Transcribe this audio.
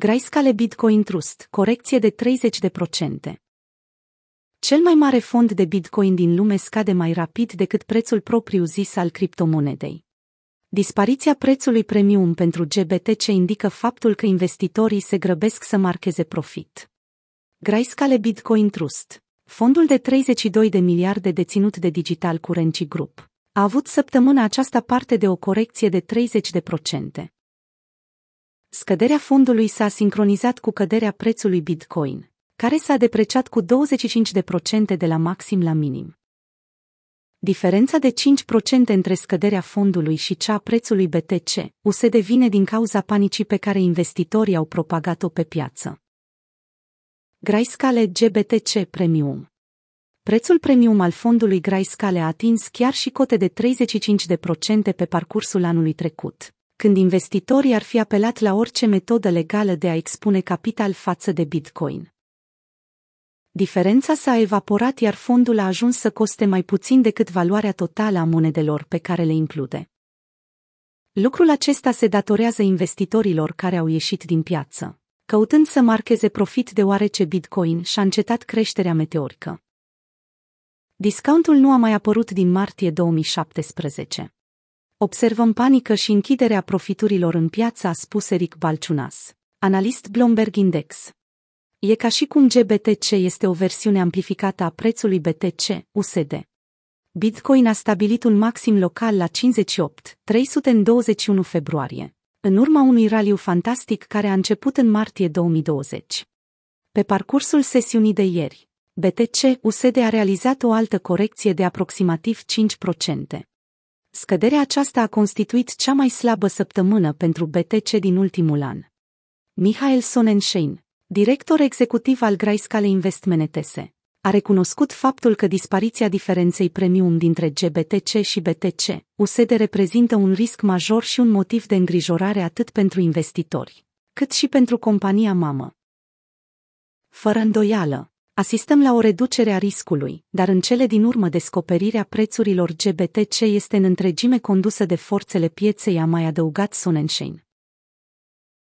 Grayscale Bitcoin Trust, corecție de 30%. Cel mai mare fond de Bitcoin din lume scade mai rapid decât prețul propriu-zis al criptomonedei. Dispariția prețului premium pentru GBTC indică faptul că investitorii se grăbesc să marcheze profit. Grayscale Bitcoin Trust, fondul de 32 de miliarde deținut de Digital Currency Group, a avut săptămâna aceasta parte de o corecție de 30%. Scăderea fondului s-a sincronizat cu căderea prețului Bitcoin, care s-a depreciat cu 25% de la maxim la minim. Diferența de 5% între scăderea fondului și cea a prețului BTC USD vine din cauza panicii pe care investitorii au propagat-o pe piață. Grayscale GBTC Premium Prețul premium al fondului Grayscale a atins chiar și cote de 35% pe parcursul anului trecut, când investitorii ar fi apelat la orice metodă legală de a expune capital față de Bitcoin. Diferența s-a evaporat iar fondul a ajuns să coste mai puțin decât valoarea totală a monedelor pe care le include. Lucrul acesta se datorează investitorilor care au ieșit din piață, căutând să marcheze profit deoarece Bitcoin și-a încetat creșterea meteorică. Discountul nu a mai apărut din martie 2017. Observăm panică și închiderea profiturilor în piață, a spus Eric Balciunas, analist Bloomberg Index. E ca și cum GBTC este o versiune amplificată a prețului BTC, USD. Bitcoin a stabilit un maxim local la 58, 300 în 21 februarie, în urma unui raliu fantastic care a început în martie 2020. Pe parcursul sesiunii de ieri, BTC-USD a realizat o altă corecție de aproximativ 5%. Scăderea aceasta a constituit cea mai slabă săptămână pentru BTC din ultimul an. Michael Sonnenschein, director executiv al Grayscale Investment ETS, a recunoscut faptul că dispariția diferenței premium dintre GBTC și BTC, USD reprezintă un risc major și un motiv de îngrijorare atât pentru investitori, cât și pentru compania mamă. Fără îndoială, asistăm la o reducere a riscului, dar în cele din urmă descoperirea prețurilor GBTC este în întregime condusă de forțele pieței, a mai adăugat Sonnenschein.